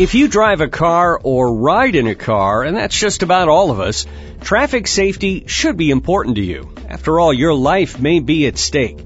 If you drive a car or ride in a car, and that's just about all of us, traffic safety should be important to you. After all, your life may be at stake.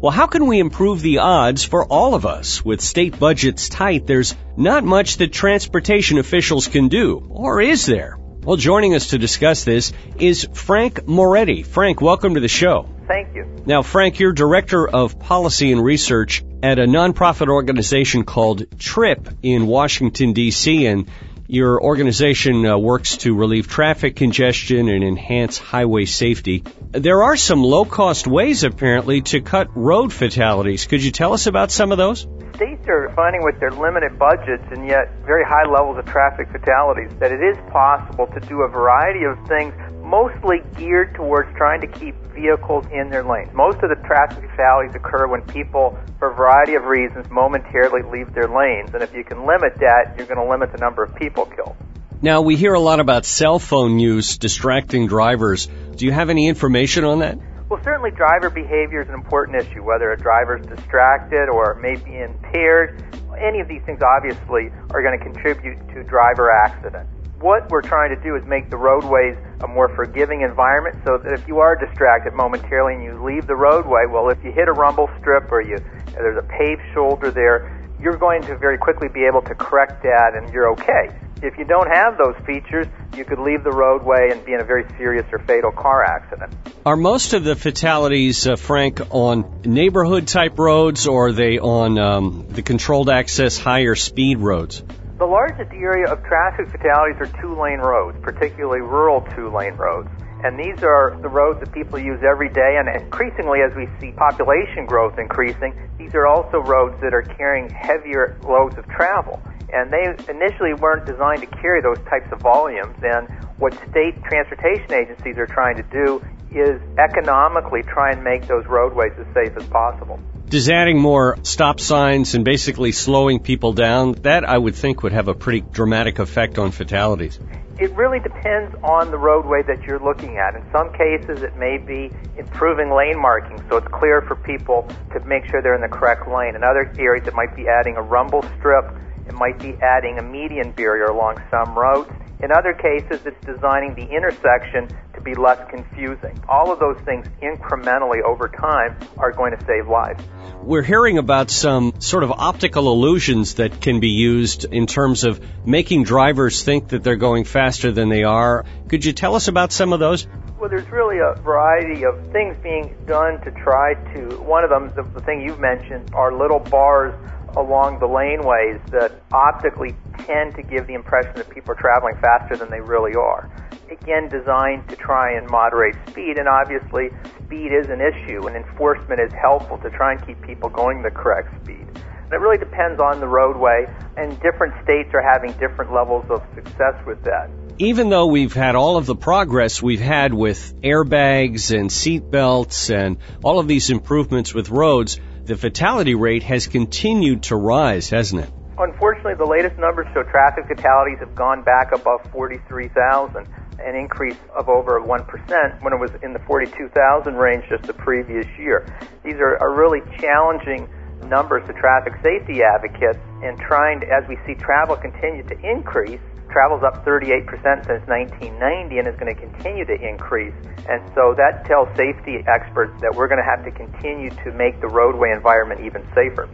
Well, how can we improve the odds for all of us? With state budgets tight, there's not much that transportation officials can do. Or is there? Well, joining us to discuss this is Frank Moretti. Frank, welcome to the show. Thank you. Now, Frank, you're Director of Policy and Research at a nonprofit organization called TRIP in Washington, D.C., and your organization uh, works to relieve traffic congestion and enhance highway safety. There are some low cost ways, apparently, to cut road fatalities. Could you tell us about some of those? States are finding with their limited budgets and yet very high levels of traffic fatalities that it is possible to do a variety of things mostly geared towards trying to keep vehicles in their lanes. Most of the traffic fatalities occur when people, for a variety of reasons, momentarily leave their lanes. And if you can limit that, you're going to limit the number of people killed. Now, we hear a lot about cell phone use distracting drivers. Do you have any information on that? Well, certainly driver behavior is an important issue, whether a driver is distracted or maybe impaired. Any of these things obviously are going to contribute to driver accidents what we're trying to do is make the roadways a more forgiving environment so that if you are distracted momentarily and you leave the roadway, well, if you hit a rumble strip or you there's a paved shoulder there, you're going to very quickly be able to correct that and you're okay. If you don't have those features, you could leave the roadway and be in a very serious or fatal car accident. Are most of the fatalities, uh, Frank, on neighborhood type roads or are they on um, the controlled access higher speed roads? The largest area of traffic fatalities are two-lane roads, particularly rural two-lane roads. And these are the roads that people use every day, and increasingly as we see population growth increasing, these are also roads that are carrying heavier loads of travel. And they initially weren't designed to carry those types of volumes, and what state transportation agencies are trying to do is economically try and make those roadways as safe as possible. Does adding more stop signs and basically slowing people down, that I would think would have a pretty dramatic effect on fatalities? It really depends on the roadway that you're looking at. In some cases, it may be improving lane marking so it's clear for people to make sure they're in the correct lane. In other areas, it might be adding a rumble strip. It might be adding a median barrier along some roads. In other cases, it's designing the intersection to be less confusing. All of those things incrementally over time are going to save lives. We're hearing about some sort of optical illusions that can be used in terms of making drivers think that they're going faster than they are. Could you tell us about some of those? Well, there's really a variety of things being done to try to. One of them, the, the thing you've mentioned, are little bars along the laneways that optically tend to give the impression that people are traveling faster than they really are. Again, designed to try and moderate speed, and obviously speed is an issue, and enforcement is helpful to try and keep people going the correct speed. And it really depends on the roadway, and different states are having different levels of success with that. Even though we've had all of the progress we've had with airbags and seat belts and all of these improvements with roads, the fatality rate has continued to rise, hasn't it? Unfortunately, the latest numbers show traffic fatalities have gone back above 43,000, an increase of over 1% when it was in the 42,000 range just the previous year. These are, are really challenging numbers to traffic safety advocates and trying to, as we see travel continue to increase, travel's up 38% since 1990 and is going to continue to increase. And so that tells safety experts that we're going to have to continue to make the roadway environment even safer.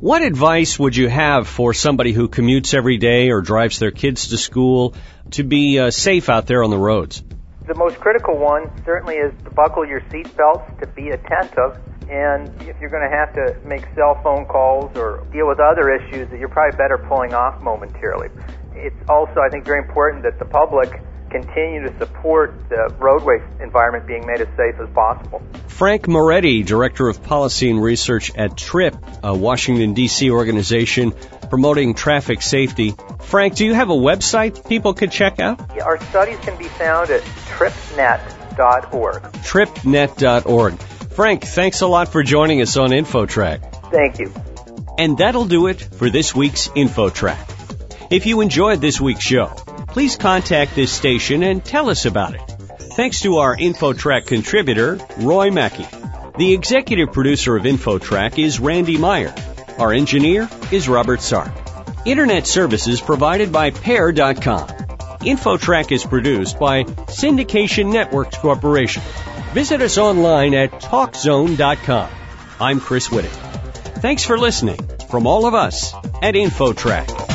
What advice would you have for somebody who commutes every day or drives their kids to school to be uh, safe out there on the roads? The most critical one certainly is to buckle your seatbelts, to be attentive, and if you're going to have to make cell phone calls or deal with other issues, that you're probably better pulling off momentarily it's also, I think, very important that the public continue to support the roadway environment being made as safe as possible. Frank Moretti, Director of Policy and Research at TRIP, a Washington, D.C. organization promoting traffic safety. Frank, do you have a website people could check out? Yeah, our studies can be found at tripnet.org. Tripnet.org. Frank, thanks a lot for joining us on InfoTrack. Thank you. And that'll do it for this week's InfoTrack. If you enjoyed this week's show, please contact this station and tell us about it. Thanks to our InfoTrack contributor, Roy Mackey. The executive producer of InfoTrack is Randy Meyer. Our engineer is Robert Sark. Internet services provided by Pair.com. InfoTrack is produced by Syndication Networks Corporation. Visit us online at TalkZone.com. I'm Chris Whitting. Thanks for listening from all of us at InfoTrack.